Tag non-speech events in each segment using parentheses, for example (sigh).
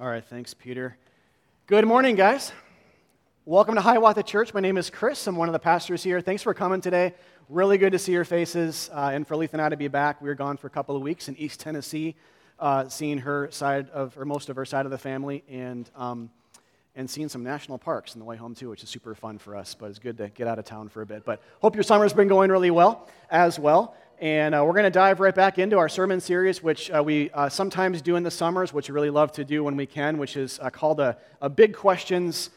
All right, thanks, Peter. Good morning, guys. Welcome to Hiawatha Church. My name is Chris. I'm one of the pastors here. Thanks for coming today. Really good to see your faces, uh, and for Letha and I to be back. We were gone for a couple of weeks in East Tennessee, uh, seeing her side of, or most of her side of the family, and um, and seeing some national parks on the way home too, which is super fun for us. But it's good to get out of town for a bit. But hope your summer's been going really well as well. And uh, we're going to dive right back into our sermon series, which uh, we uh, sometimes do in the summers, which we really love to do when we can, which is uh, called a, a Big Questions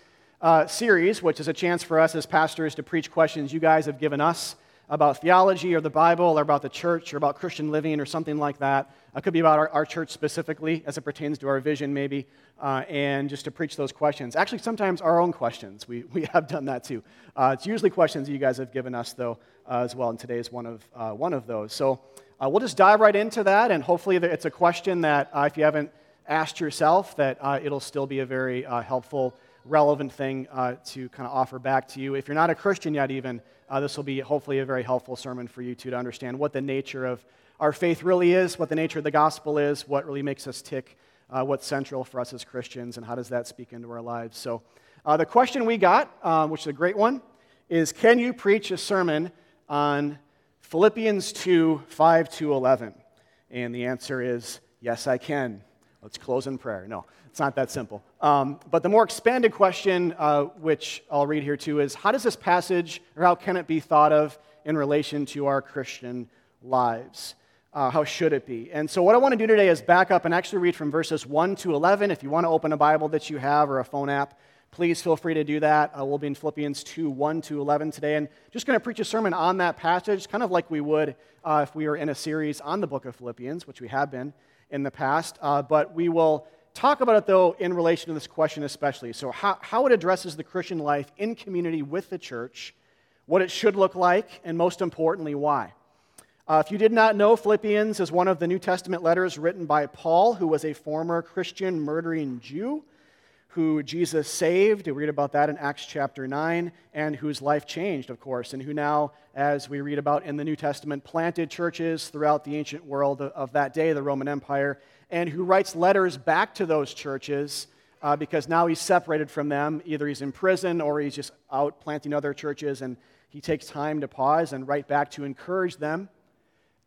uh, series, which is a chance for us as pastors to preach questions you guys have given us about theology or the Bible or about the church or about Christian living or something like that. It could be about our, our church specifically as it pertains to our vision, maybe, uh, and just to preach those questions. Actually, sometimes our own questions. We, (laughs) we have done that too. Uh, it's usually questions you guys have given us, though, uh, as well, and today is one of, uh, one of those. So uh, we'll just dive right into that, and hopefully it's a question that uh, if you haven't asked yourself, that it'll still be a very helpful, relevant thing to kind of offer back to you. If you're not a Christian yet, even, uh, this will be hopefully a very helpful sermon for you too to understand what the nature of our faith really is, what the nature of the gospel is, what really makes us tick, uh, what's central for us as Christians, and how does that speak into our lives. So, uh, the question we got, uh, which is a great one, is Can you preach a sermon on Philippians 2 5 to 11? And the answer is yes, I can. Let's close in prayer. No, it's not that simple. Um, but the more expanded question, uh, which I'll read here too, is how does this passage, or how can it be thought of in relation to our Christian lives? Uh, how should it be? And so, what I want to do today is back up and actually read from verses 1 to 11. If you want to open a Bible that you have or a phone app, please feel free to do that. Uh, we'll be in Philippians 2 1 to 11 today. And just going to preach a sermon on that passage, kind of like we would uh, if we were in a series on the book of Philippians, which we have been in the past. Uh, but we will talk about it, though, in relation to this question especially. So, how, how it addresses the Christian life in community with the church, what it should look like, and most importantly, why. Uh, if you did not know, Philippians is one of the New Testament letters written by Paul, who was a former Christian murdering Jew who Jesus saved. We read about that in Acts chapter 9, and whose life changed, of course, and who now, as we read about in the New Testament, planted churches throughout the ancient world of that day, the Roman Empire, and who writes letters back to those churches uh, because now he's separated from them. Either he's in prison or he's just out planting other churches, and he takes time to pause and write back to encourage them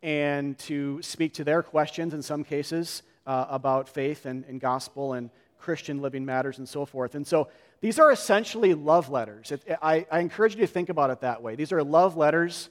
and to speak to their questions in some cases uh, about faith and, and, gospel and Christian living matters and so forth. And so these are essentially love letters. It, I, I encourage you to think about it that way. These are love letters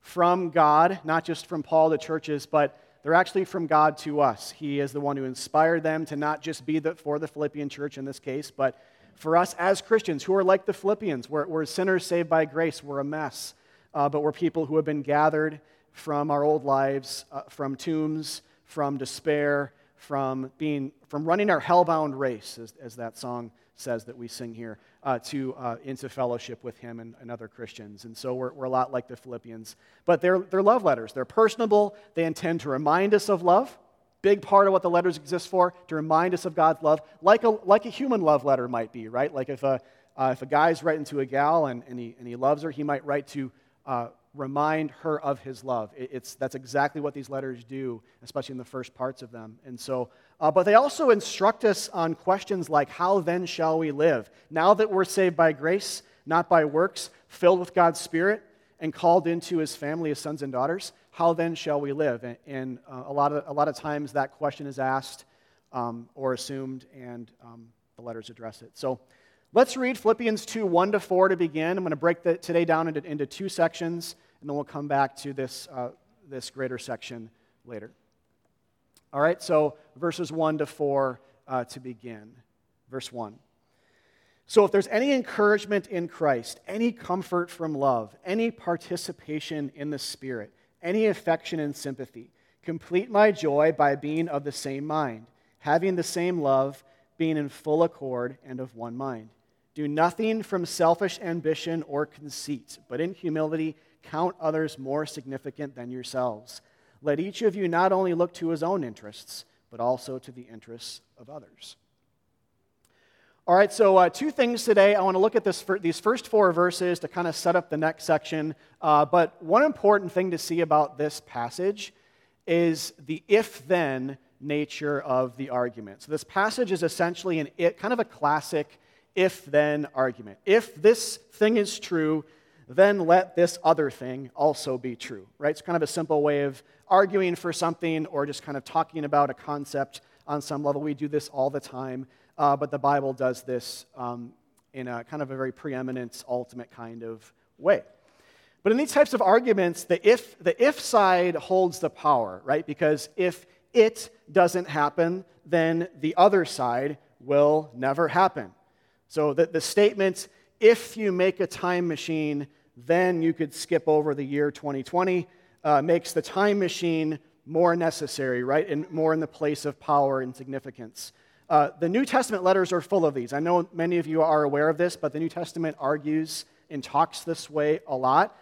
from God, not just from Paul to churches, but they're actually from God to us. He is the one who inspired them to not just be the, for the Philippian church in this case, but for us as Christians who are like the Philippians. We're, we're sinners saved by grace, we're a mess, uh, but we're people who have been gathered from our old lives, uh, from tombs, from despair, from being from running our hellbound race, as, as that song says that we sing here, uh, to uh, into fellowship with him and, and, other Christians. And so we're, we're a lot like the Philippians. But they're, they're love letters. They're personable. They intend to remind us of love. Big part of what the letters exist for, to remind us of God's love, like a, like a human love letter might be, right? Like if a, uh, if a guy's writing to a gal and, and, he, and he loves her, he might write to uh, remind her of his love. It's, that's exactly what these letters do, especially in the first parts of them. And so, uh, but they also instruct us on questions like, how then shall we live? Now that we're saved by grace, not by works, filled with God's Spirit, and called into his family as sons and daughters, how then shall we live? And, and uh, a, lot of, a lot of times that question is asked um, or assumed, and um, the letters address it. So, Let's read Philippians 2 1 to 4 to begin. I'm going to break the, today down into, into two sections, and then we'll come back to this, uh, this greater section later. All right, so verses 1 to 4 uh, to begin. Verse 1. So, if there's any encouragement in Christ, any comfort from love, any participation in the Spirit, any affection and sympathy, complete my joy by being of the same mind, having the same love, being in full accord and of one mind. Do nothing from selfish ambition or conceit, but in humility count others more significant than yourselves. Let each of you not only look to his own interests, but also to the interests of others. All right, so uh, two things today. I want to look at this, these first four verses to kind of set up the next section. Uh, but one important thing to see about this passage is the if then nature of the argument. So this passage is essentially an it, kind of a classic if then argument. If this thing is true, then let this other thing also be true, right? It's kind of a simple way of arguing for something or just kind of talking about a concept on some level. We do this all the time, uh, but the Bible does this um, in a kind of a very preeminent, ultimate kind of way. But in these types of arguments, the if, the if side holds the power, right? Because if it doesn't happen, then the other side will never happen. So the, the statement, if you make a time machine, then you could skip over the year 2020, uh, makes the time machine more necessary, right? And more in the place of power and significance. Uh, the New Testament letters are full of these. I know many of you are aware of this, but the New Testament argues and talks this way a lot.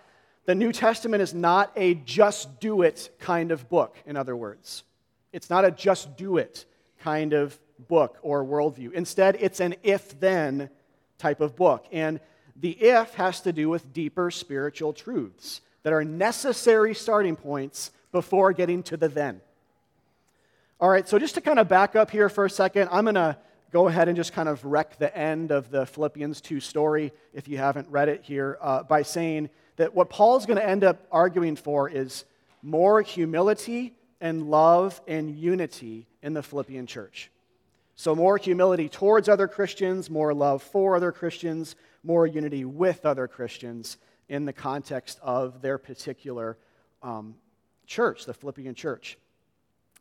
The New Testament is not a just do it kind of book, in other words. It's not a just do it kind of book or worldview. Instead, it's an if then type of book. And the if has to do with deeper spiritual truths that are necessary starting points before getting to the then. All right, so just to kind of back up here for a second, I'm going to go ahead and just kind of wreck the end of the Philippians 2 story, if you haven't read it here, uh, by saying that what Paul's going to end up arguing for is more humility and love and unity in the Philippian church. So, more humility towards other Christians, more love for other Christians, more unity with other Christians in the context of their particular um, church, the Philippian church.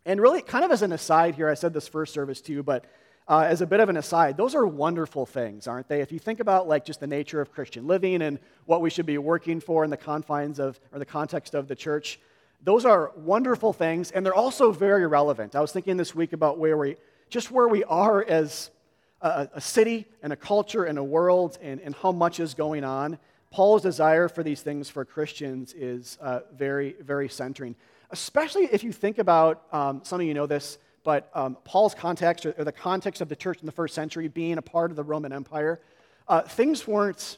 And really, kind of as an aside here, I said this first service too, but uh, as a bit of an aside, those are wonderful things, aren't they? If you think about like just the nature of Christian living and what we should be working for in the confines of or the context of the church, those are wonderful things, and they're also very relevant. I was thinking this week about where we just where we are as a, a city and a culture and a world and, and, how much is going on. Paul's desire for these things for Christians is uh, very, very centering, especially if you think about um, some of you know this, but um, Paul's context or, or, the context of the church in the first century being a part of the Roman Empire, uh, things weren't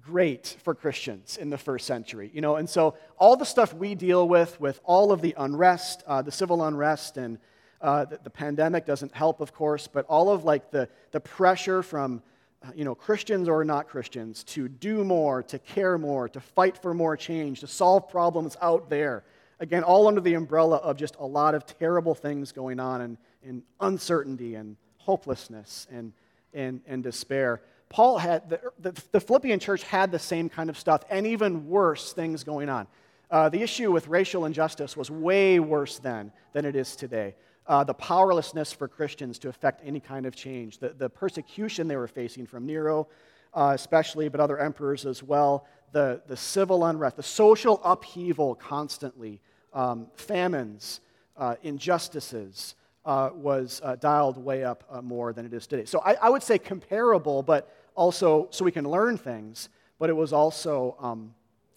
great for Christians in the first century, you know, and so all the stuff we deal with, with all of the unrest, uh, the civil unrest and uh, the, the, pandemic doesn't help, of course, but all of like the, the pressure from uh, you know, Christians or not Christians to do more, to care more, to fight for more change, to solve problems out there. Again, all under the umbrella of just a lot of terrible things going on and, and uncertainty and hopelessness and, and, and despair. Paul had, the, the, the, Philippian church had the same kind of stuff and even worse things going on. Uh, the issue with racial injustice was way worse then than it is today uh, the powerlessness for Christians to affect any kind of change, the, the persecution they were facing from Nero, uh, especially, but other emperors as well, the, the civil unrest, the social upheaval constantly, um, famines, uh, injustices. Uh, was uh, dialed way up uh, more than it is today. So I, I, would say comparable, but also so we can learn things, but it was also, um,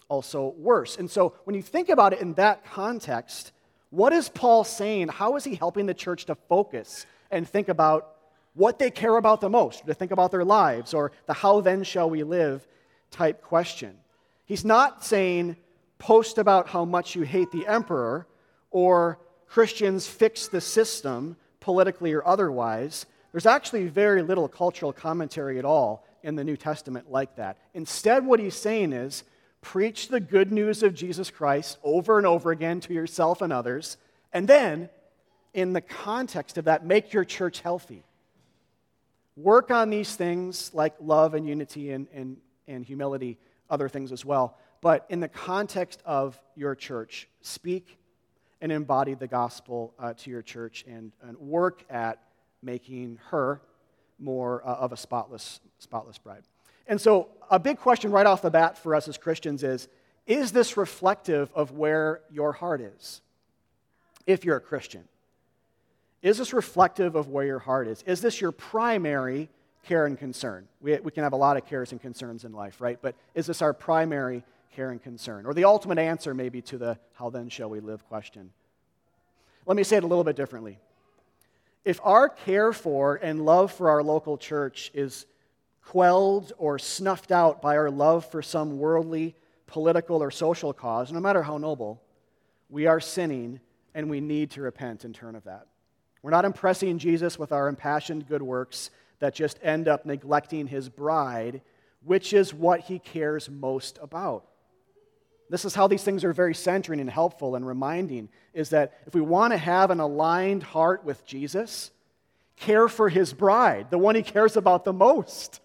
also worse. And so when you think about it in that context, what is Paul saying? How is he helping the church to focus and think about what they care about the most, to think about their lives, or the how then shall we live type question? He's not saying post about how much you hate the emperor or Christians fix the system politically or otherwise. There's actually very little cultural commentary at all in the New Testament like that. Instead, what he's saying is preach the good news of Jesus Christ over and over again to yourself and others, and then, in the context of that, make your church healthy. Work on these things like love and unity and, and, and humility, other things as well. But in the context of your church, speak and embody the gospel uh, to your church and, and, work at making her more uh, of a spotless, spotless bride. And so, a big question right off the bat for us as Christians is Is this reflective of where your heart is? If you're a Christian, is this reflective of where your heart is? Is this your primary care and concern? We, we can have a lot of cares and concerns in life, right? But is this our primary care and concern? Or the ultimate answer, maybe, to the how then shall we live question? Let me say it a little bit differently. If our care for and love for our local church is quelled or snuffed out by our love for some worldly, political, or social cause, no matter how noble, we are sinning and we need to repent and turn of that. We're not impressing Jesus with our impassioned good works that just end up neglecting his bride, which is what he cares most about. This is how these things are very centering and helpful and reminding is that if we want to have an aligned heart with Jesus, care for his bride, the one he cares about the most.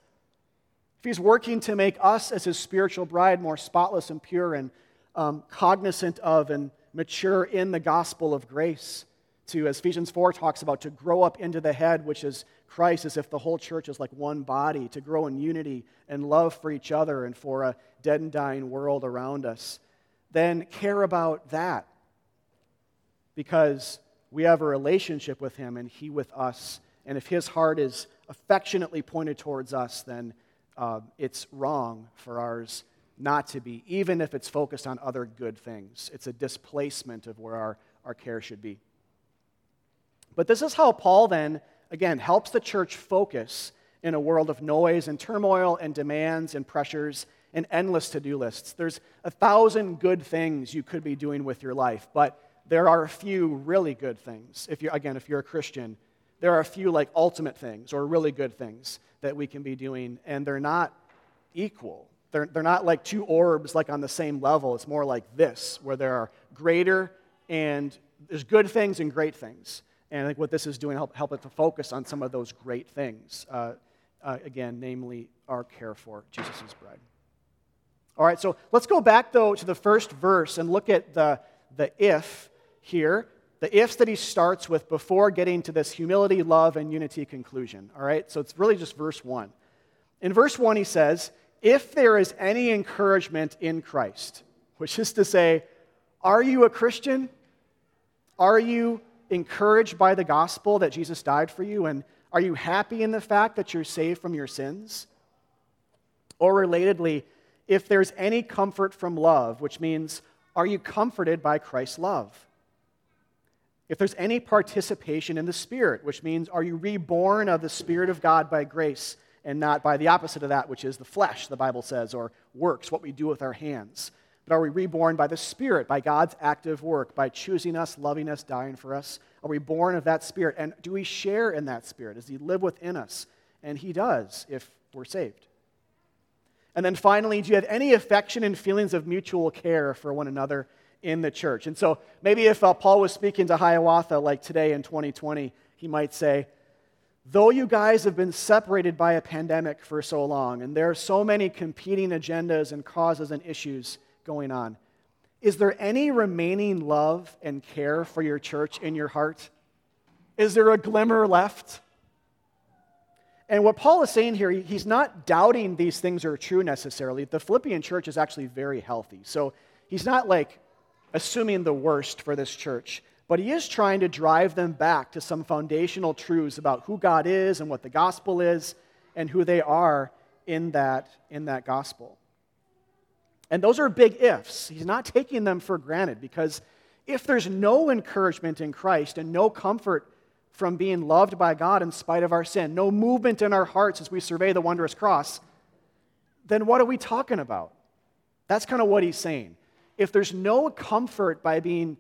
If he's working to make us as his spiritual bride more spotless and pure and um, cognizant of and mature in the gospel of grace, to, as Ephesians 4 talks about, to grow up into the head, which is Christ, as if the whole church is like one body, to grow in unity and love for each other and for a dead and dying world around us, then care about that because we have a relationship with Him and He with us. And if His heart is affectionately pointed towards us, then uh, it's wrong for ours not to be, even if it's focused on other good things. It's a displacement of where our, our care should be. But this is how Paul then, again, helps the church focus in a world of noise and turmoil and demands and pressures and endless to do lists. There's a thousand good things you could be doing with your life, but there are a few really good things. If you're, again, if you're a Christian, there are a few like ultimate things or really good things that we can be doing, and they're not equal. They're, they're not like two orbs like on the same level. It's more like this, where there are greater and there's good things and great things. And I think what this is doing help help it to focus on some of those great things. Uh, uh, again, namely our care for Jesus' bride. All right, so let's go back though to the first verse and look at the, the if here, the ifs that he starts with before getting to this humility, love, and unity conclusion. All right, so it's really just verse one. In verse one, he says, If there is any encouragement in Christ, which is to say, are you a Christian? Are you encouraged by the gospel that Jesus died for you? And are you happy in the fact that you're saved from your sins? Or relatedly, if there's any comfort from love, which means, are you comforted by Christ's love? If there's any participation in the Spirit, which means, are you reborn of the Spirit of God by grace and not by the opposite of that, which is the flesh, the Bible says, or works, what we do with our hands? But are we reborn by the Spirit, by God's active work, by choosing us, loving us, dying for us? Are we born of that Spirit? And do we share in that Spirit? Does He live within us? And He does if we're saved. And then finally, do you have any affection and feelings of mutual care for one another in the church? And so maybe if uh, Paul was speaking to Hiawatha like today in 2020, he might say, Though you guys have been separated by a pandemic for so long, and there are so many competing agendas and causes and issues, going on. Is there any remaining love and care for your church in your heart? Is there a glimmer left? And what Paul is saying here, he's not doubting these things are true necessarily. The Philippian church is actually very healthy. So he's not like assuming the worst for this church, but he is trying to drive them back to some foundational truths about who God is and what the gospel is and who they are in that, in that gospel. And those are big ifs. He's not taking them for granted because if there's no encouragement in Christ and no comfort from being loved by God in spite of our sin, no movement in our hearts as we survey the wondrous cross, then what are we talking about? That's kind of what he's saying. If there's no comfort by being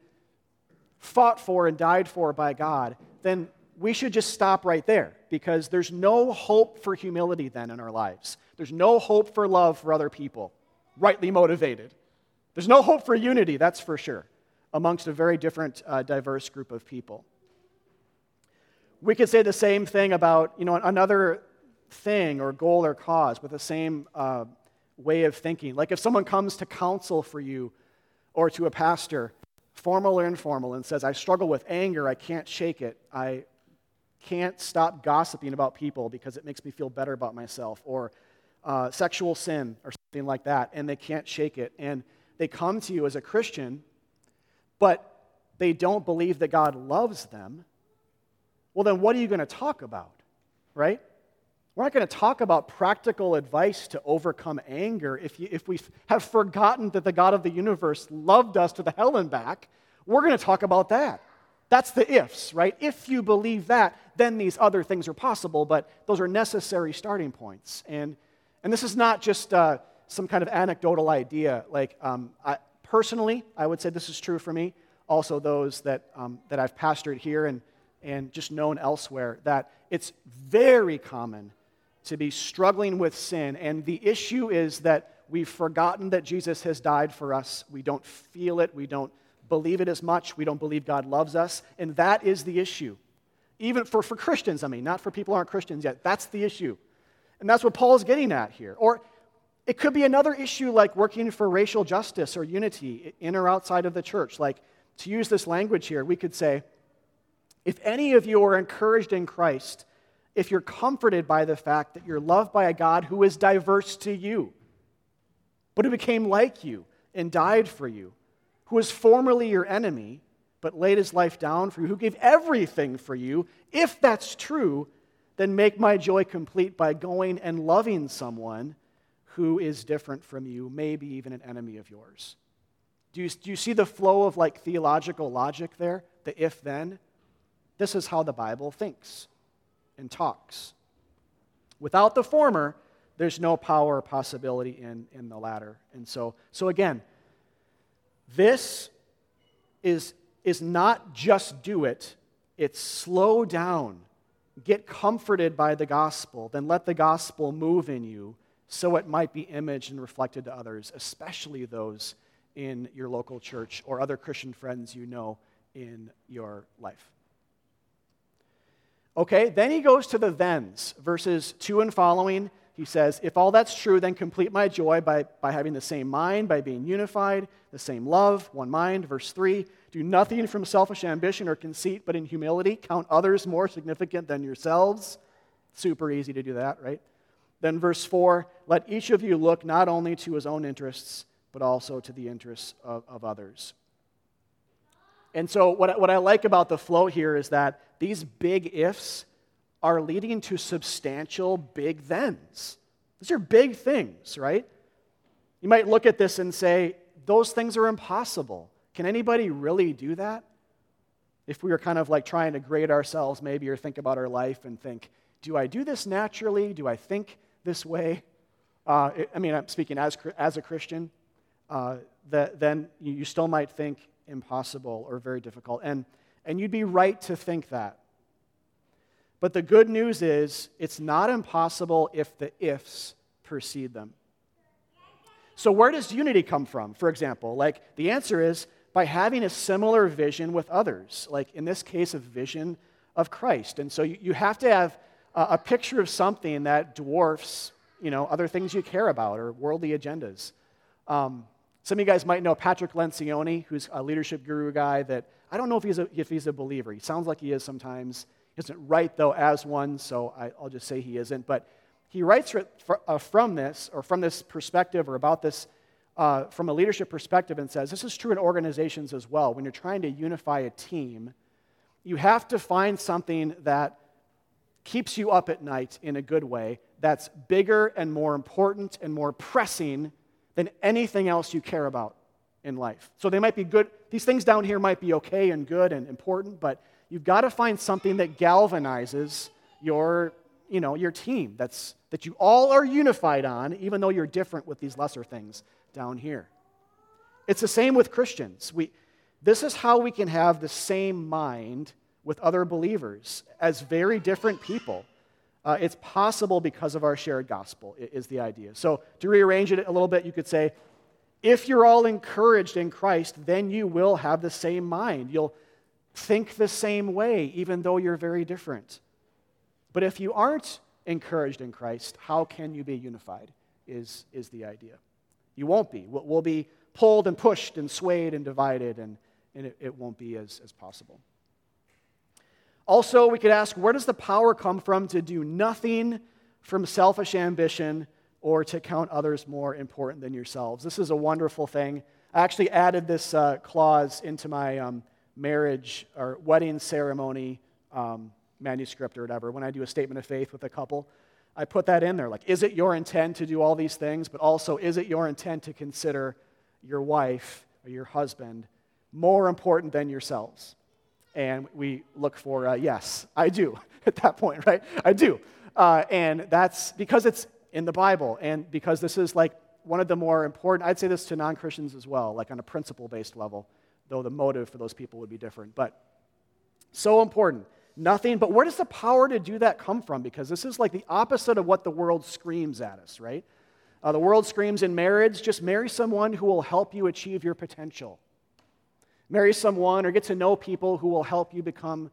fought for and died for by God, then we should just stop right there because there's no hope for humility then in our lives. There's no hope for love for other people rightly motivated. There's no hope for unity, that's for sure, amongst a very different, uh, diverse group of people. We could say the same thing about you know, another thing or goal or cause with the same uh, way of thinking. Like if someone comes to counsel for you or to a pastor, formal or informal, and says, I struggle with anger, I can't shake it, I can't stop gossiping about people because it makes me feel better about myself, or uh, sexual sin or something like that, and they can't shake it. And they come to you as a Christian, but they don't believe that God loves them. Well, then what are you going to talk about, right? We're not going to talk about practical advice to overcome anger if, you, if we have forgotten that the God of the universe loved us to the hell and back. We're going to talk about that. That's the ifs, right? If you believe that, then these other things are possible, but those are necessary starting points. And and this is not just uh, some kind of anecdotal idea. Like, um, I, personally, I would say this is true for me. Also, those that, um, that I've pastored here and and just known elsewhere that it's very common to be struggling with sin. And the issue is that we've forgotten that Jesus has died for us. We don't feel it. We don't believe it as much. We don't believe God loves us. And that is the issue. Even for, for Christians, I mean, not for people who aren't Christians yet. That's the issue. And that's what Paul is getting at here. Or it could be another issue like working for racial justice or unity in or outside of the church. Like, to use this language here, we could say, if any of you are encouraged in Christ, if you're comforted by the fact that you're loved by a God who is diverse to you, but who became like you and died for you, who was formerly your enemy, but laid his life down for you, who gave everything for you, if that's true, then make my joy complete by going and loving someone who is different from you, maybe even an enemy of yours. Do you, do you see the flow of like theological logic there? The if then? This is how the Bible thinks and talks. Without the former, there's no power or possibility in, in the latter. And so, so again, this is, is not just do it, it's slow down, get comforted by the gospel, then let the gospel move in you so it might be imaged and reflected to others, especially those in your local church or other Christian friends you know in your life. Okay, then he goes to the thens, verses 2 and following. He says, If all that's true, then complete my joy by, by having the same mind, by being unified, the same love, one mind. Verse 3 Do nothing from selfish ambition or conceit, but in humility count others more significant than yourselves. Super easy to do that, right? Then verse 4 Let each of you look not only to his own interests, but also to the interests of, of others. And so, what, what I like about the flow here is that these big ifs are leading to substantial big thens. These are big things, right? You might look at this and say, those things are impossible. Can anybody really do that? If we were kind of like trying to grade ourselves, maybe, or think about our life and think, do I do this naturally? Do I think this way? Uh, I mean, I'm speaking as, as a Christian. Uh, that, then you still might think, impossible or very difficult. And, and you'd be right to think that. But the good news is, it's not impossible if the ifs precede them. So, where does unity come from, for example? Like, the answer is by having a similar vision with others, like in this case, a vision of Christ. And so, you, have to have a, a picture of something that dwarfs, you know, other things you care about or worldly agendas. Um, some of you guys might know Patrick Lencioni, who's a leadership guru guy that I don't know if he's a, if he's a believer. He sounds like he is sometimes. He isn't right, though, as one, so I, will just say he isn't. But he writes uh, from this, or from this perspective, or about this uh, from a leadership perspective, and says this is true in organizations as well. When you're trying to unify a team, you have to find something that keeps you up at night in a good way, that's bigger and more important and more pressing than anything else you care about in life. So they might be good, these things down here might be okay and good and important, but you've got to find something that galvanizes your, you know, your team that's that you all are unified on, even though you're different with these lesser things down here. It's the same with Christians. We, this is how we can have the same mind with other believers as very different people. Uh, it's possible because of our shared gospel, is the idea. So, to rearrange it a little bit, you could say, if you're all encouraged in Christ, then you will have the same mind. You'll think the same way, even though you're very different. But if you aren't encouraged in Christ, how can you be unified? Is, is the idea. You won't be. We'll, we'll be pulled and pushed and swayed and divided, and, and it, it won't be as, as possible. Also, we could ask where does the power come from to do nothing from selfish ambition or to count others more important than yourselves? This is a wonderful thing. I actually added this uh, clause into my um, marriage or wedding ceremony um, manuscript or whatever when I do a statement of faith with a couple. I put that in there. Like, is it your intent to do all these things? But also, is it your intent to consider your wife or your husband more important than yourselves? And we look for, uh, yes, I do (laughs) at that point, right? I do. Uh, and that's because it's in the Bible and because this is like one of the more important, I'd say this to non Christians as well, like on a principle based level, though the motive for those people would be different. But so important nothing. But where does the power to do that come from? Because this is like the opposite of what the world screams at us, right? Uh, the world screams in marriage just marry someone who will help you achieve your potential. Marry someone or get to know people who will help you become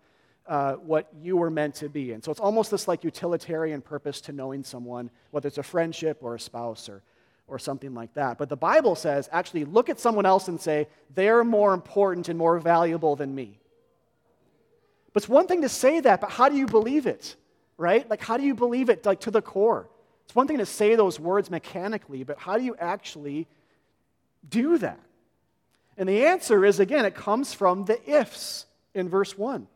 uh, what you were meant to be. And so it's almost this like utilitarian purpose to knowing someone, whether it's a friendship or a spouse or, or something like that. But the Bible says actually look at someone else and say, they're more important and more valuable than me. But it's one thing to say that, but how do you believe it? Right? Like, how do you believe it, like, to the core? It's one thing to say those words mechanically, but how do you actually do that? And the answer is, again, it comes from the ifs in verse 1.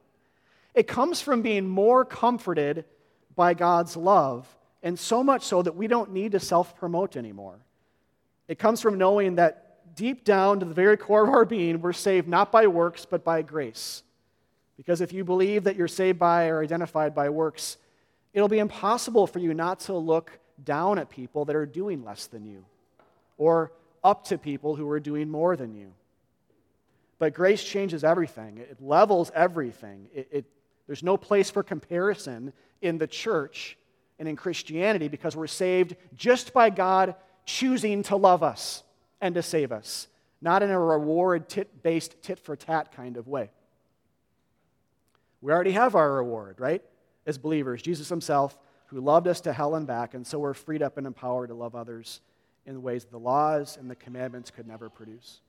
It comes from being more comforted by God's love, and so much so that we don't need to self promote anymore. It comes from knowing that deep down to the very core of our being, we're saved not by works, but by grace. Because if you believe that you're saved by or identified by works, it'll be impossible for you not to look down at people that are doing less than you or up to people who are doing more than you. But grace changes everything, it levels everything. It, it, there's no place for comparison in the church and in Christianity because we're saved just by God choosing to love us and to save us, not in a reward tit based tit for tat kind of way. We already have our reward, right? As believers, Jesus Himself, who loved us to hell and back, and so we're freed up and empowered to love others in ways the laws and the commandments could never produce.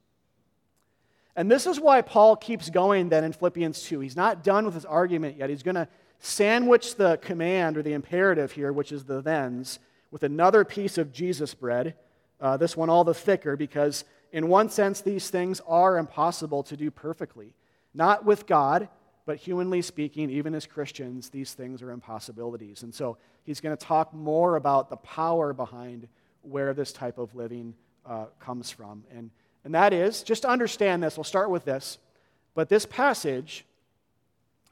And this is why Paul keeps going then in Philippians 2. He's not done with his argument yet. He's going to sandwich the command or the imperative here, which is the thens, with another piece of Jesus bread. Uh, this one all the thicker because, in one sense, these things are impossible to do perfectly. Not with God, but humanly speaking, even as Christians, these things are impossibilities. And so he's going to talk more about the power behind where this type of living uh, comes from. And and that is, just to understand this, we'll start with this, but this passage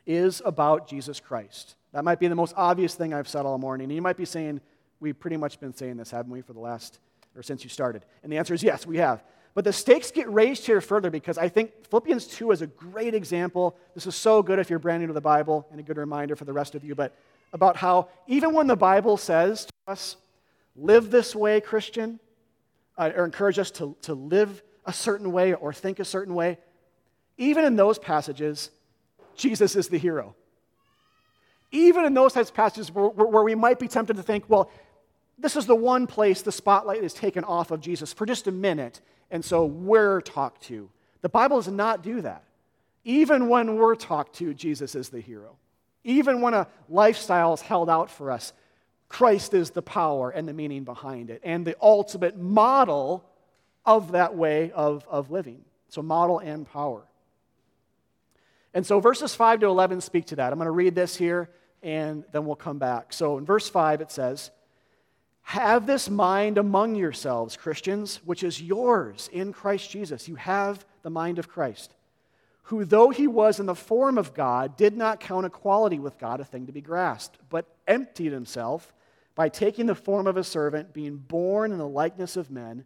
is about Jesus Christ. That might be the most obvious thing I've said all morning. And you might be saying, we've pretty much been saying this, haven't we, for the last, or since you started? And the answer is yes, we have. But the stakes get raised here further because I think Philippians 2 is a great example. This is so good if you're brand new to the Bible and a good reminder for the rest of you, but about how even when the Bible says to us, live this way, Christian, uh, or encourage us to, to live a certain way or think a certain way, even in those passages, Jesus is the hero. Even in those types of passages where, where, we might be tempted to think, well, this is the one place the spotlight is taken off of Jesus for just a minute, and so we're talked to. The Bible does not do that. Even when we're talked to, Jesus is the hero. Even when a lifestyle is held out for us, Christ is the power and the meaning behind it, and the ultimate model of that way of, of living. So, model and power. And so, verses 5 to 11 speak to that. I'm going to read this here and then we'll come back. So, in verse 5, it says, Have this mind among yourselves, Christians, which is yours in Christ Jesus. You have the mind of Christ, who, though he was in the form of God, did not count equality with God a thing to be grasped, but emptied himself by taking the form of a servant, being born in the likeness of men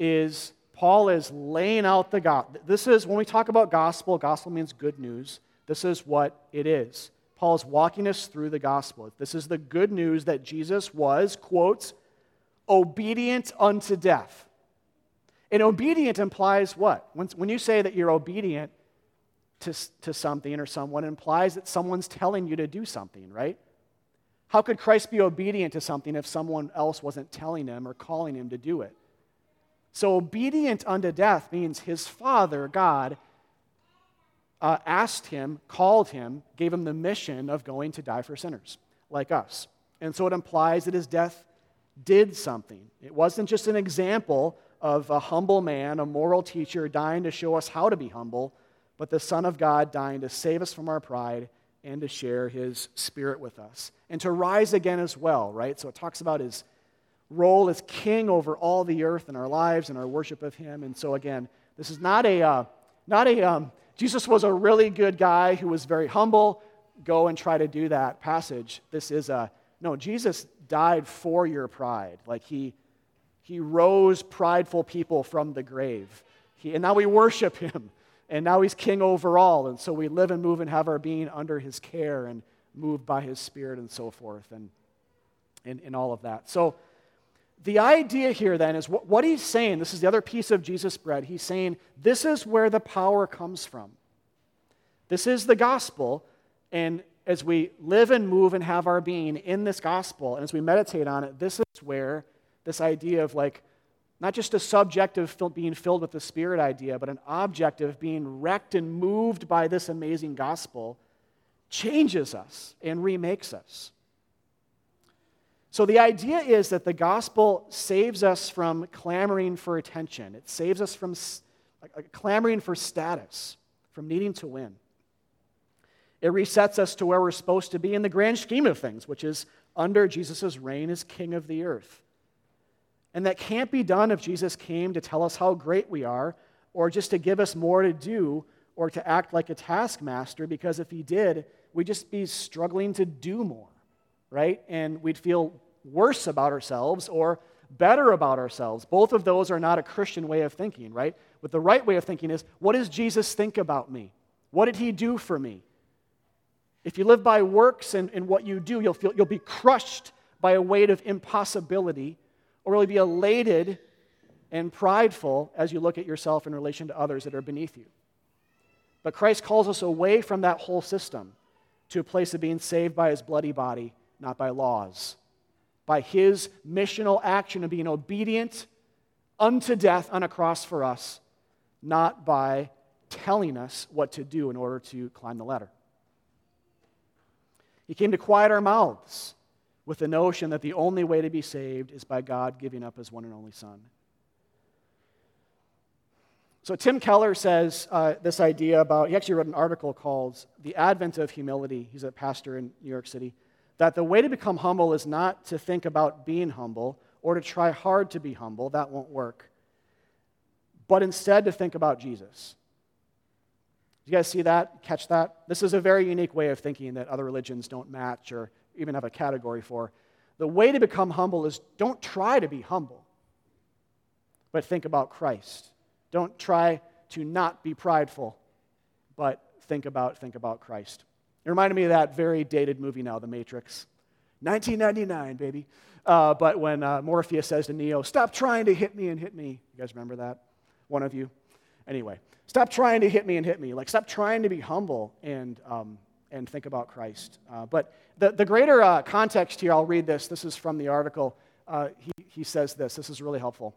is Paul is laying out the gospel. This is, when we talk about gospel, gospel means good news. This is what it is. Paul is walking us through the gospel. This is the good news that Jesus was, quote, obedient unto death. And obedient implies what? When, when you say that you're obedient to, to something or someone, implies that someone's telling you to do something, right? How could Christ be obedient to something if someone else wasn't telling him or calling him to do it? So, obedient unto death means his father, God, uh, asked him, called him, gave him the mission of going to die for sinners like us. And so it implies that his death did something. It wasn't just an example of a humble man, a moral teacher dying to show us how to be humble, but the Son of God dying to save us from our pride and to share his spirit with us and to rise again as well, right? So it talks about his role as king over all the earth in our lives and our worship of him. And so, again, this is not a, uh, not a, um, Jesus was a really good guy who was very humble. Go and try to do that passage. This is a, no, Jesus died for your pride. Like he, he rose prideful people from the grave. He, and now we worship him. And now he's king over all. And so we live and move and have our being under his care and moved by his spirit and so forth and, and, and all of that. So the idea here then is what, what he's saying, this is the other piece of Jesus' bread. He's saying this is where the power comes from. This is the gospel. And as we live and move and have our being in this gospel, and as we meditate on it, this is where this idea of like not just a subjective being filled with the Spirit idea, but an objective being wrecked and moved by this amazing gospel changes us and remakes us. So the idea is that the gospel saves us from clamoring for attention, it saves us from clamoring for status, from needing to win. It resets us to where we're supposed to be in the grand scheme of things, which is under Jesus' reign as King of the earth. And that can't be done if Jesus came to tell us how great we are or just to give us more to do or to act like a taskmaster, because if he did, we'd just be struggling to do more, right? And we'd feel worse about ourselves or better about ourselves. Both of those are not a Christian way of thinking, right? But the right way of thinking is what does Jesus think about me? What did he do for me? If you live by works and, and what you do, you'll, feel, you'll be crushed by a weight of impossibility or you'll be elated and prideful as you look at yourself in relation to others that are beneath you? But Christ calls us away from that whole system to a place of being saved by his bloody body, not by laws, by his missional action of being obedient unto death on a cross for us, not by telling us what to do in order to climb the ladder. He came to quiet our mouths with the notion that the only way to be saved is by God giving up his one and only Son. So, Tim Keller says uh, this idea about, he actually wrote an article called The Advent of Humility. He's a pastor in New York City. That the way to become humble is not to think about being humble or to try hard to be humble, that won't work, but instead to think about Jesus. You guys see that? Catch that? This is a very unique way of thinking that other religions don't match or even have a category for. The way to become humble is don't try to be humble, but think about Christ. Don't try to not be prideful, but think about think about Christ. It reminded me of that very dated movie now, The Matrix. 1999, baby. Uh, but when uh, Morpheus says to Neo, Stop trying to hit me and hit me. You guys remember that? One of you? Anyway, stop trying to hit me and hit me. Like, stop trying to be humble and um, and think about Christ. Uh, but the, the greater uh, context here, I'll read this. This is from the article. Uh, he, he says this. This is really helpful.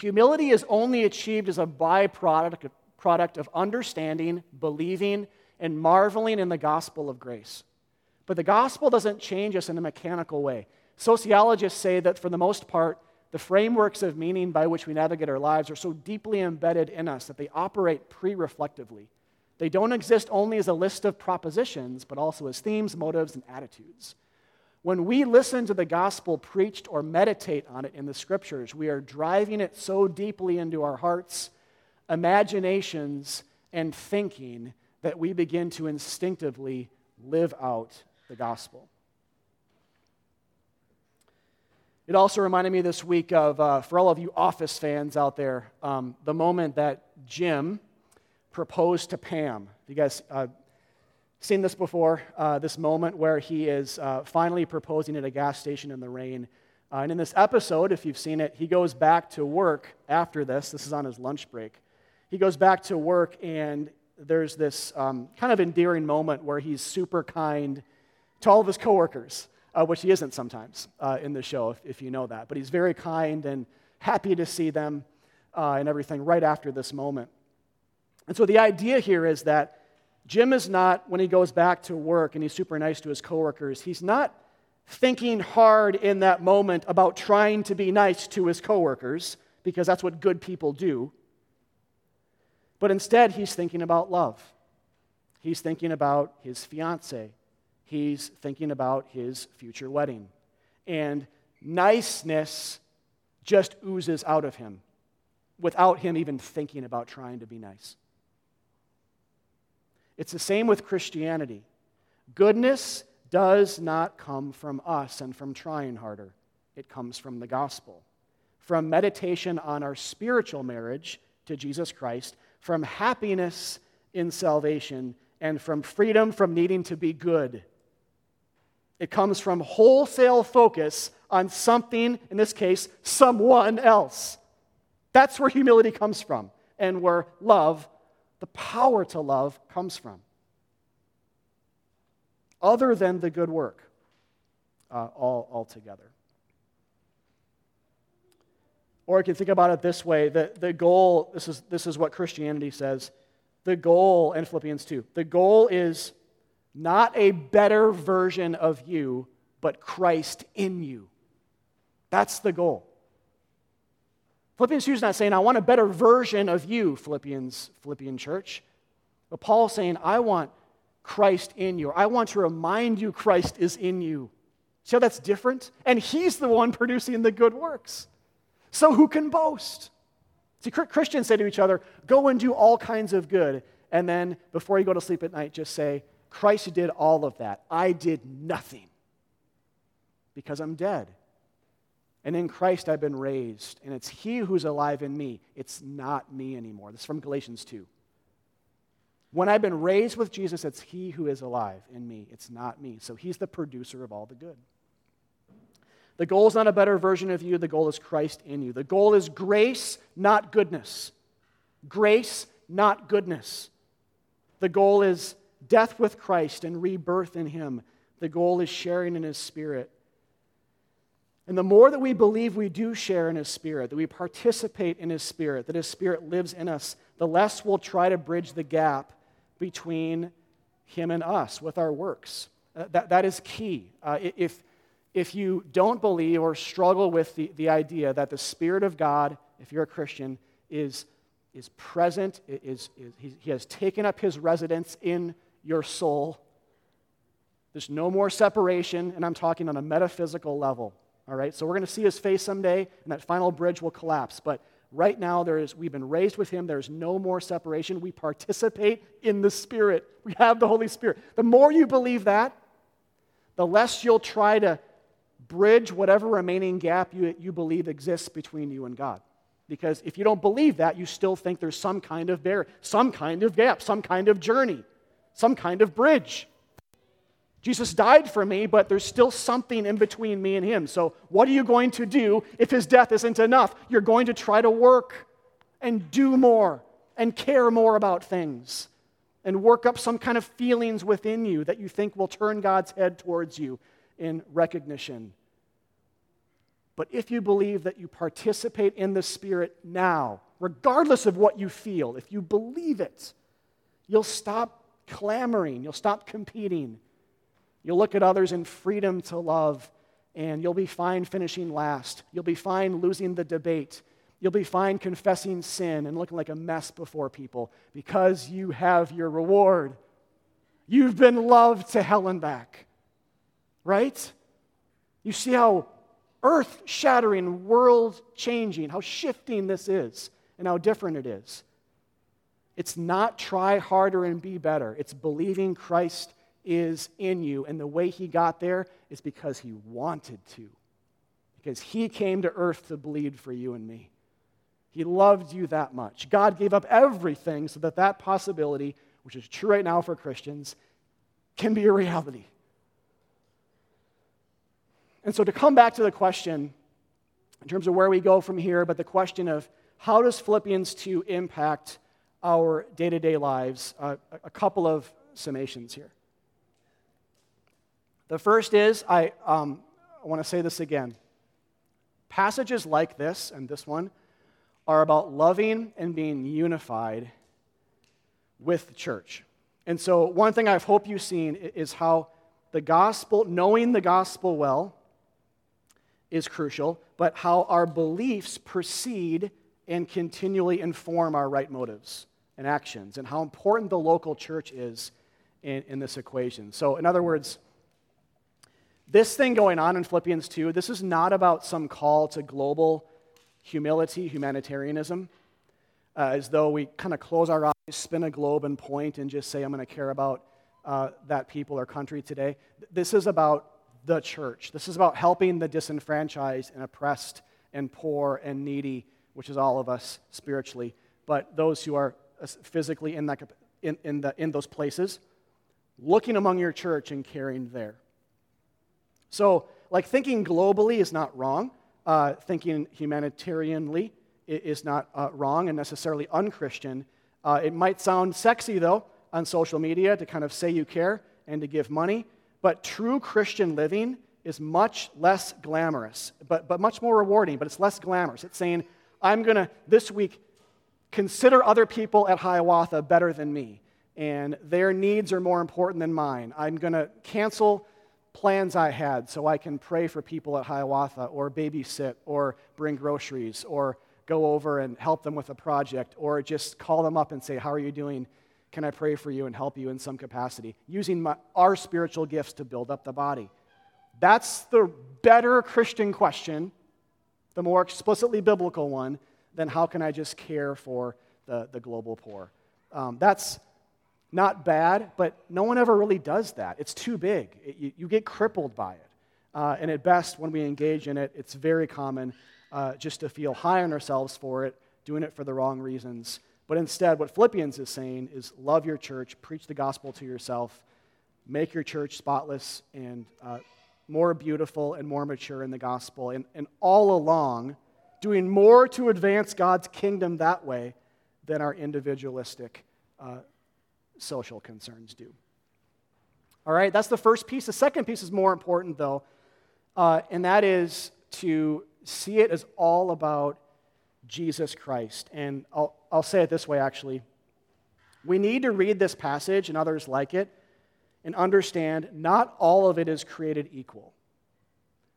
Humility is only achieved as a byproduct product of understanding, believing, and marveling in the gospel of grace. But the gospel doesn't change us in a mechanical way. Sociologists say that for the most part, the frameworks of meaning by which we navigate our lives are so deeply embedded in us that they operate pre reflectively. They don't exist only as a list of propositions, but also as themes, motives, and attitudes. When we listen to the gospel preached or meditate on it in the scriptures, we are driving it so deeply into our hearts, imaginations, and thinking that we begin to instinctively live out the gospel. It also reminded me this week of, uh, for all of you Office fans out there, um, the moment that Jim, proposed to Pam. You guys uh, seen this before? Uh, this moment where he is uh, finally proposing at a gas station in the rain. Uh, and in this episode, if you've seen it, he goes back to work after this. This is on his lunch break. He goes back to work, and there's this um, kind of endearing moment where he's super kind to all of his coworkers, uh, which he isn't sometimes uh, in the show, if, if, you know that. But he's very kind and happy to see them and everything right after this moment. And so the idea here is that Jim is not, when he goes back to work and he's super nice to his coworkers, he's not thinking hard in that moment about trying to be nice to his coworkers, because that's what good people do. But instead, he's thinking about love. He's thinking about his fiance. He's thinking about his future wedding. And niceness just oozes out of him without him even thinking about trying to be nice. It's the same with Christianity. Goodness does not come from us and from trying harder, it comes from the gospel, from meditation on our spiritual marriage to Jesus Christ, from happiness in salvation, and from freedom from needing to be good. It comes from wholesale focus on something, in this case, someone else. That's where humility comes from, and where love, the power to love, comes from. Other than the good work, uh, all altogether. Or you can think about it this way the, the goal, this is, this is what Christianity says. The goal, in Philippians 2, the goal is not a better version of you, but Christ in you. That's the goal. Philippians 2 is not saying, I want a better version of you, Philippians, Philippian church. But Paul's saying, I want Christ in you. I want to remind you Christ is in you. See how that's different? And he's the one (laughs) producing the good works. So who can boast? See, Christians say to each other, go and do all kinds of good. And then before you go to sleep at night, just say, Christ did all of that. I did nothing because I'm dead. And in Christ I've been raised. And it's He who's alive in me. It's not me anymore. This is from Galatians 2. When I've been raised with Jesus, it's He who is alive in me. It's not me. So He's the producer of all the good. The goal is not a better version of you, the goal is Christ in you. The goal is grace, not goodness. Grace, not goodness. The goal is death with Christ and rebirth in Him. The goal is sharing in His Spirit. And the more that we believe we do share in His Spirit, that we participate in His Spirit, that His Spirit lives in us, the less we'll try to bridge the gap between Him and us with our works. Uh, that, that is key. Uh, if, if you don't believe or struggle with the, the idea that the Spirit of God, if you're a Christian, is, is present, is, is, he, has taken up his residence in your soul, there's no more separation, and I'm talking on a metaphysical level. All right, so we're going to see his face someday, and that final bridge will collapse. But right now, there is, we've been raised with him. There's no more separation. We participate in the Spirit. We have the Holy Spirit. The more you believe that, the less you'll try to bridge whatever remaining gap you, you believe exists between you and God. Because if you don't believe that, you still think there's some kind of barrier, some kind of gap, some kind of journey, some kind of bridge. Jesus died for me, but there's still something in between me and him. So, what are you going to do if his death isn't enough? You're going to try to work and do more and care more about things and work up some kind of feelings within you that you think will turn God's head towards you in recognition. But if you believe that you participate in the Spirit now, regardless of what you feel, if you believe it, you'll stop clamoring, you'll stop competing, you'll look at others in freedom to love, and you'll be fine finishing last. You'll be fine losing the debate. You'll be fine confessing sin and looking like a mess before people because you have your reward. You've been loved to hell and back right? You see how earth shattering, world changing, how shifting this is, and how different it is. It's not try harder and be better, it's believing Christ is in you. And the way he got there is because he wanted to, because he came to earth to bleed for you and me. He loved you that much. God gave up everything so that that possibility, which is true right now for Christians, can be a reality. And so, to come back to the question, in terms of where we go from here, but the question of how does Philippians 2 impact our day to day lives, uh, a couple of summations here. The first is I, um, I want to say this again. Passages like this and this one are about loving and being unified with the church. And so, one thing I hope you've seen is how the gospel, knowing the gospel well, is crucial, but how our beliefs precede and continually inform our right motives and actions, and how important the local church is in, in this equation. So, in other words, this thing going on in Philippians 2, this is not about some call to global humility, humanitarianism, uh, as though we kind of close our eyes, spin a globe, and point and just say, I'm going to care about uh, that people or country today. This is about the church. This is about helping the disenfranchised and oppressed and poor and needy, which is all of us spiritually, but those who are uh, physically in, that, in, in, the, in those places, looking among your church and caring there. So, like, thinking globally is not wrong. Uh, thinking humanitarianly is not uh, wrong and necessarily unchristian. Uh, it might sound sexy, though, on social media to kind of say you care and to give money, but true Christian living is much less glamorous, but, but much more rewarding, but it's less glamorous. It's saying, I'm going to, this week, consider other people at Hiawatha better than me, and their needs are more important than mine. I'm going to cancel plans I had so I can pray for people at Hiawatha or babysit or bring groceries or go over and help them with a project or just call them up and say, How are you doing? Can I pray for you and help you in some capacity? Using my, our spiritual gifts to build up the body. That's the better Christian question, the more explicitly biblical one, than how can I just care for the, the global poor. Um, that's not bad, but no one ever really does that. It's too big. It, you, you, get crippled by it. Uh, and at best, when we engage in it, it's very common uh, just to feel high on ourselves for it, doing it for the wrong reasons. But instead, what Philippians is saying is love your church, preach the gospel to yourself, make your church spotless and uh, more beautiful and more mature in the gospel. And, and all along, doing more to advance God's kingdom that way than our individualistic uh, social concerns do. All right, that's the first piece. The second piece is more important, though, uh, and that is to see it as all about Jesus Christ. And I'll, I'll say it this way, actually. We need to read this passage and others like it and understand not all of it is created equal.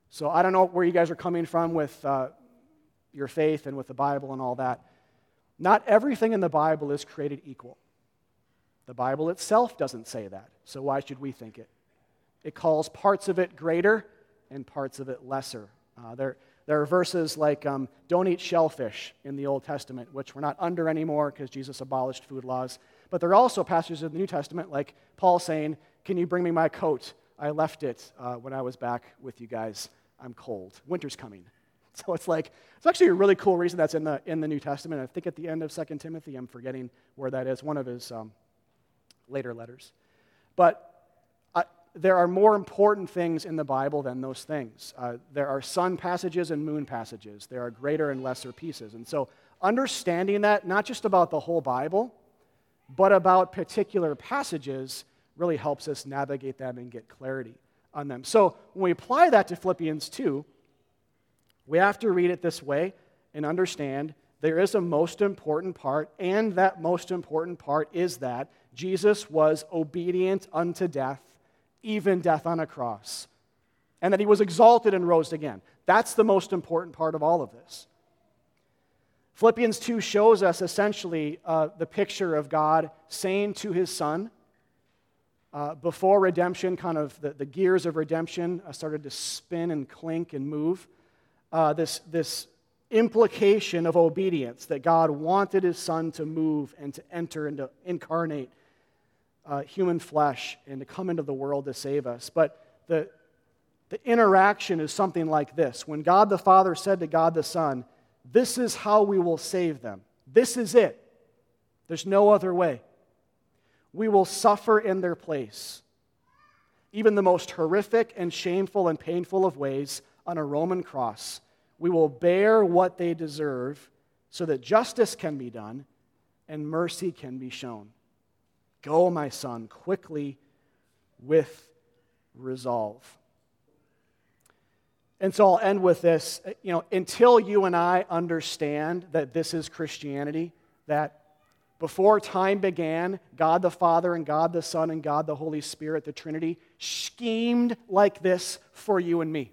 So I don't know where you guys are coming from with uh, your faith and with the Bible and all that. Not everything in the Bible is created equal. The Bible itself doesn't say that, so why should we think it? It calls parts of it greater and parts of it lesser. Uh, there, there are verses like um, don't eat shellfish in the Old Testament, which we're not under anymore because Jesus abolished food laws. But there are also passages in the New Testament like Paul saying, Can you bring me my coat? I left it uh, when I was back with you guys. I'm cold. Winter's coming. (laughs) So it's like, it's actually a really cool reason that's in the, in the New Testament. I think at the end of 2 Timothy, I'm forgetting where that is, one of his um, later letters. But there are more important things in the Bible than those things. Uh, there are sun passages and moon passages, there are greater and lesser pieces. And so, understanding that, not just about the whole Bible, but about particular passages, really helps us navigate them and get clarity on them. So, when we apply that to Philippians 2, we have to read it this way and understand there is a most important part, and that most important part is that Jesus was obedient unto death, even death on a cross, and that he was exalted and rose again. That's the most important part of all of this. Philippians 2 shows us essentially uh, the picture of God saying to his son, uh, before redemption, kind of the, the gears of redemption uh, started to spin and clink and move, uh, this, this implication of obedience that God wanted his son to move and to enter and to incarnate uh, human flesh and to come into the world to save us. But the, the interaction is something like this when God the Father said to God the Son, This is how we will save them. This is it. There's no other way. We will suffer in their place. Even the most horrific and shameful and painful of ways on a Roman cross. We will bear what they deserve so that justice can be done and mercy can be shown. Go, my son, quickly with resolve. And so I'll end with this. You know, until you and I understand that this is Christianity, that before time began, God the Father and God the Son and God the Holy Spirit, the Trinity, schemed like this for you and me,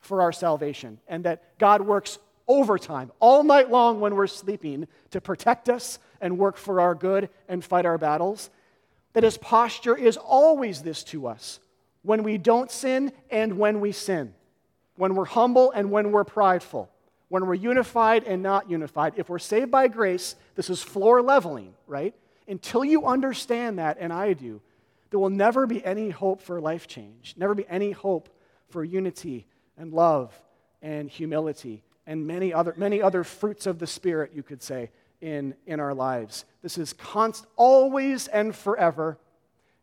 for our salvation. And that God works overtime all night long when we're sleeping to protect us and work for our good and fight our battles that his posture is always this to us when we don't sin and when we sin, when we're humble and when we're prideful, when we're unified and not unified. If we're saved by grace, this is floor leveling, right? Until you understand that, and I do, there will never be any hope for life change, never be any hope for unity and love and humility and many other, many other fruits of the Spirit, you could say, in, in our lives. This is constant, always and forever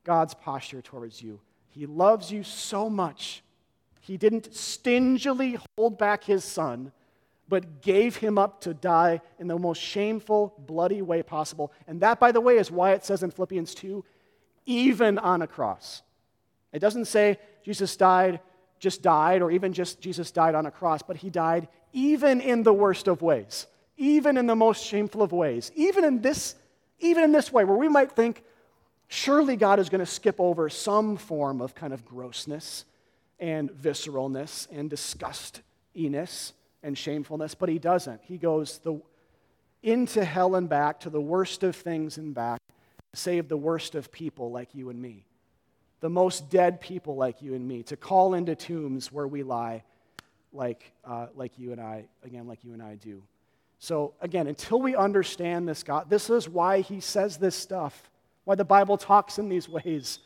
God's posture towards you. He loves you so much. He didn't stingily hold back his son, but gave him up to die in the most shameful, bloody way possible. And that, by the way, is why it says in Philippians 2 even on a cross. It doesn't say Jesus died, just died, or even just Jesus died on a cross, but he died even in the worst of ways, even in the most shameful of ways, even in this, even in this way, where we might think, surely God is going to skip over some form of kind of grossness and visceralness and disgustiness and shamefulness, but he doesn't. He goes the, into hell and back to the worst of things and back to save the worst of people like you and me, the most dead people like you and me, to call into tombs where we lie like, uh, like you and I, again, like you and I do. So, again, until we understand this God, this is why he says this stuff, why the Bible talks in these ways.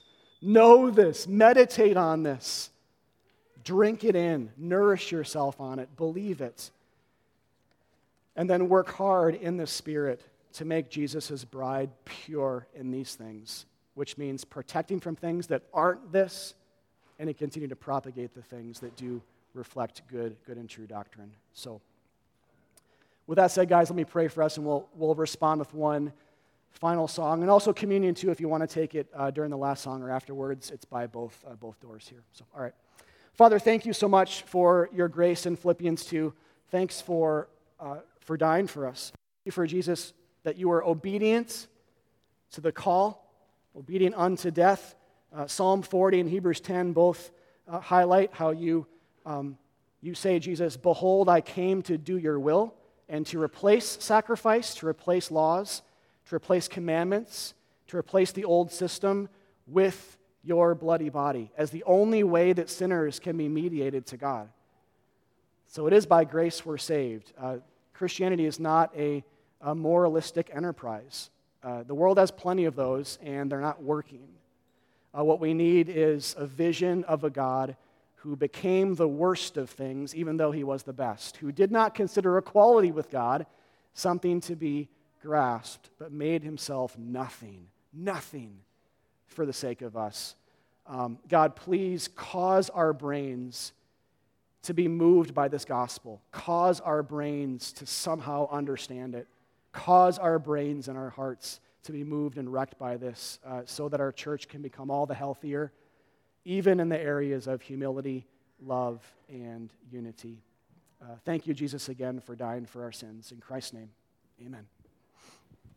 Know this, meditate on this, drink it in, nourish yourself on it, believe it, and then work hard in the Spirit to make Jesus' bride pure in these things, which means protecting from things that aren't this and to continue to propagate the things that do reflect good, good and true doctrine. So, with that said, guys, let me pray for us and we'll, we'll respond with one final song and also communion too if you want to take it uh, during the last song or afterwards. It's by both, uh, both doors here. So, all right. Father, thank you so much for your grace in Philippians 2. Thanks for, uh, for dying for us. Thank you for Jesus that you were obedient to the call, obedient unto death. Uh, Psalm 40 and Hebrews 10 both uh, highlight how you, um, you say, Jesus, Behold, I came to do your will and to replace sacrifice, to replace laws, to replace commandments, to replace the old system with your bloody body as the only way that sinners can be mediated to God. So it is by grace we're saved. Uh, Christianity is not a a moralistic enterprise. Uh, the world has plenty of those, and they're not working. Uh, what we need is a vision of a God who became the worst of things, even though he was the best, who did not consider equality with God something to be grasped, but made himself nothing, nothing for the sake of us. Um, God, please cause our brains to be moved by this gospel, cause our brains to somehow understand it cause our brains and our hearts to be moved and wrecked by this uh, so that our church can become all the healthier, even in the areas of humility, love, and unity. Uh, thank you, Jesus, again for dying for our sins. In Christ's name, amen.